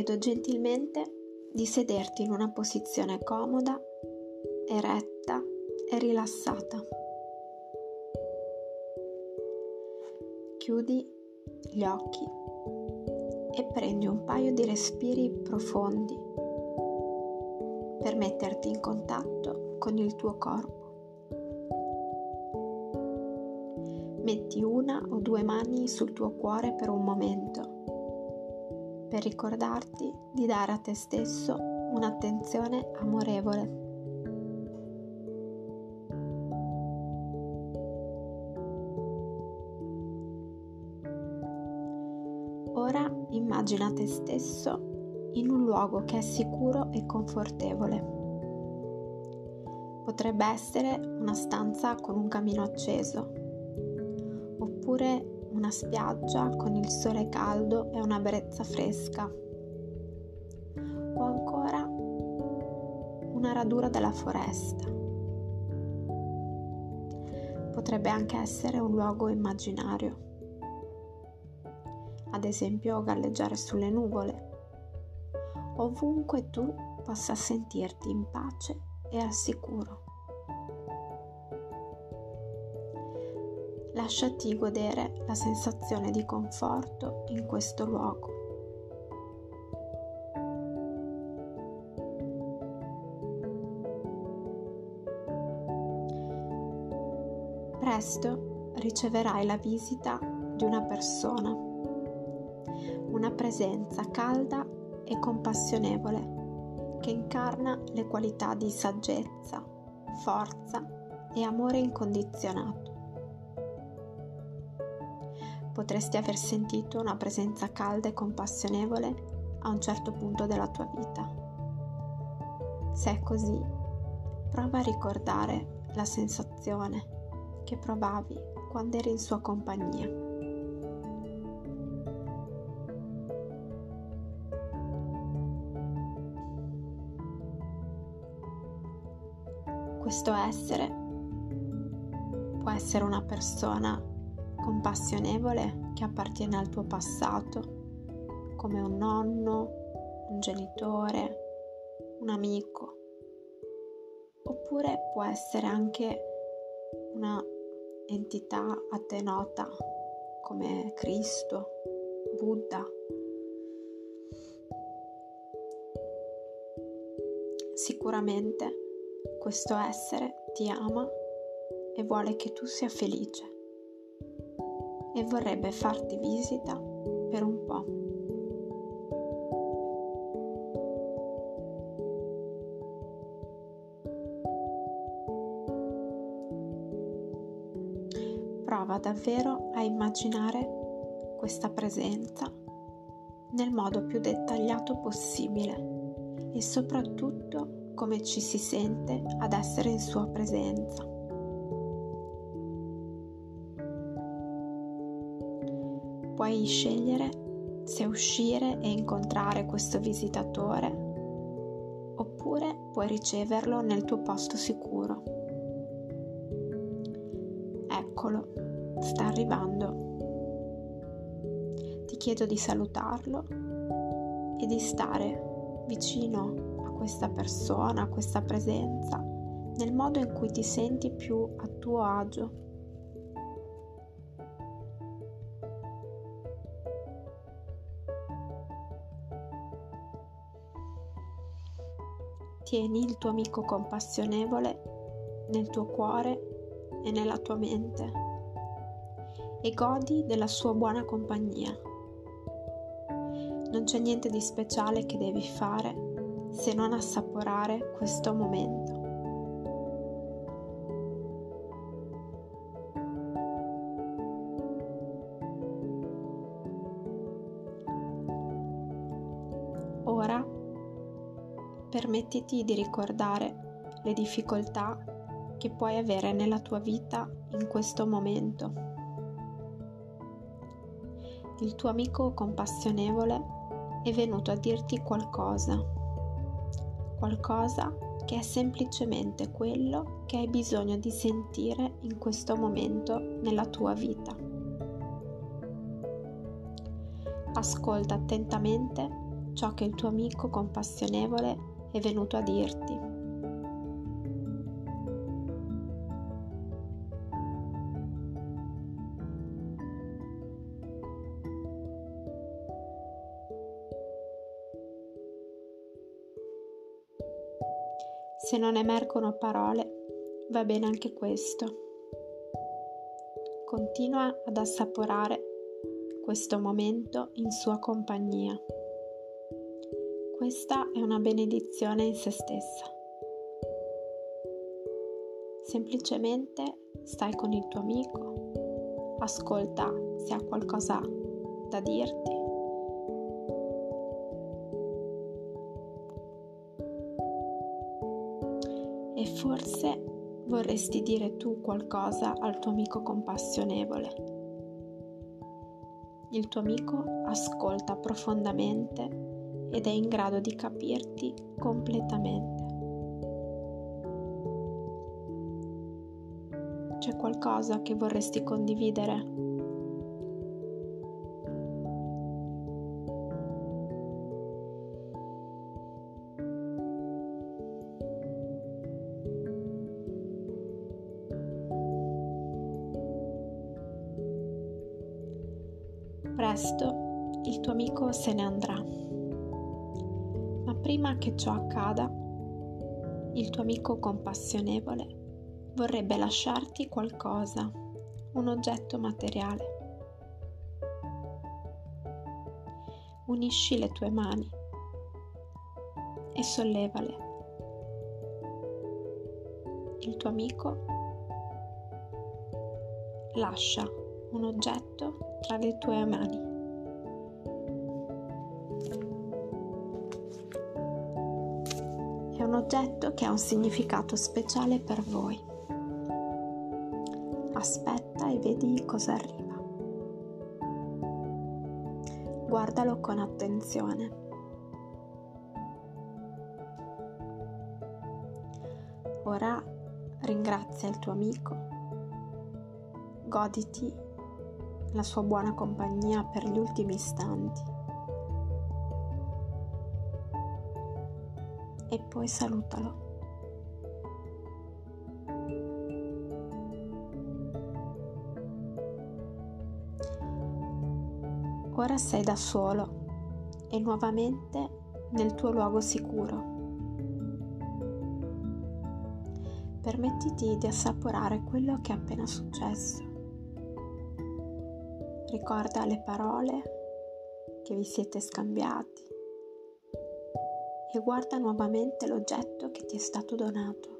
chiedo gentilmente di sederti in una posizione comoda, eretta e rilassata. Chiudi gli occhi e prendi un paio di respiri profondi per metterti in contatto con il tuo corpo. Metti una o due mani sul tuo cuore per un momento, per ricordarti di dare a te stesso un'attenzione amorevole. Ora immagina te stesso in un luogo che è sicuro e confortevole. Potrebbe essere una stanza con un camino acceso oppure una spiaggia con il sole caldo e una brezza fresca, o ancora una radura della foresta. Potrebbe anche essere un luogo immaginario, ad esempio galleggiare sulle nuvole, ovunque tu possa sentirti in pace e al sicuro. Lasciati godere la sensazione di conforto in questo luogo. Presto riceverai la visita di una persona, una presenza calda e compassionevole che incarna le qualità di saggezza, forza e amore incondizionato potresti aver sentito una presenza calda e compassionevole a un certo punto della tua vita. Se è così, prova a ricordare la sensazione che provavi quando eri in sua compagnia. Questo essere può essere una persona compassionevole che appartiene al tuo passato, come un nonno, un genitore, un amico. Oppure può essere anche una entità a te nota come Cristo, Buddha. Sicuramente questo essere ti ama e vuole che tu sia felice e vorrebbe farti visita per un po'. Prova davvero a immaginare questa presenza nel modo più dettagliato possibile e soprattutto come ci si sente ad essere in sua presenza. Puoi scegliere se uscire e incontrare questo visitatore oppure puoi riceverlo nel tuo posto sicuro. Eccolo, sta arrivando. Ti chiedo di salutarlo e di stare vicino a questa persona, a questa presenza, nel modo in cui ti senti più a tuo agio. Tieni il tuo amico compassionevole nel tuo cuore e nella tua mente e godi della sua buona compagnia. Non c'è niente di speciale che devi fare se non assaporare questo momento. Permettiti di ricordare le difficoltà che puoi avere nella tua vita in questo momento. Il tuo amico compassionevole è venuto a dirti qualcosa, qualcosa che è semplicemente quello che hai bisogno di sentire in questo momento nella tua vita. Ascolta attentamente ciò che il tuo amico compassionevole è venuto a dirti. Se non emergono parole, va bene anche questo. Continua ad assaporare questo momento in sua compagnia. Questa è una benedizione in se stessa. Semplicemente stai con il tuo amico, ascolta se ha qualcosa da dirti e forse vorresti dire tu qualcosa al tuo amico compassionevole. Il tuo amico ascolta profondamente ed è in grado di capirti completamente. C'è qualcosa che vorresti condividere Presto il tuo amico se ne andrà. Ma prima che ciò accada, il tuo amico compassionevole vorrebbe lasciarti qualcosa, un oggetto materiale. Unisci le tue mani e sollevale. Il tuo amico lascia un oggetto tra le tue mani. Oggetto che ha un significato speciale per voi. Aspetta e vedi cosa arriva. Guardalo con attenzione. Ora ringrazia il tuo amico, goditi la sua buona compagnia per gli ultimi istanti. E poi salutalo. Ora sei da solo e nuovamente nel tuo luogo sicuro. Permettiti di assaporare quello che è appena successo. Ricorda le parole che vi siete scambiati e guarda nuovamente l'oggetto che ti è stato donato.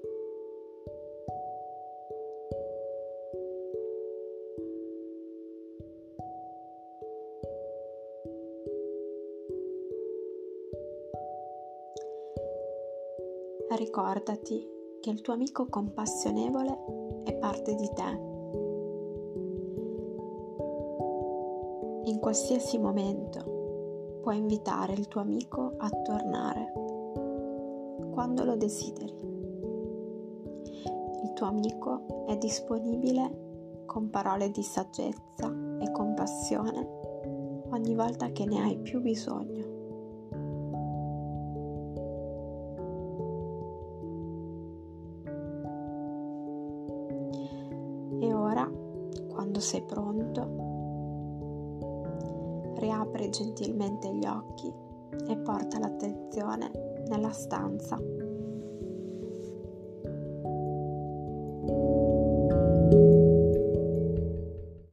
Ricordati che il tuo amico compassionevole è parte di te In qualsiasi momento puoi invitare il tuo amico a tornare quando lo desideri. Il tuo amico è disponibile con parole di saggezza e compassione ogni volta che ne hai più bisogno. E ora, quando sei pronto, riapre gentilmente gli occhi e porta l'attenzione nella stanza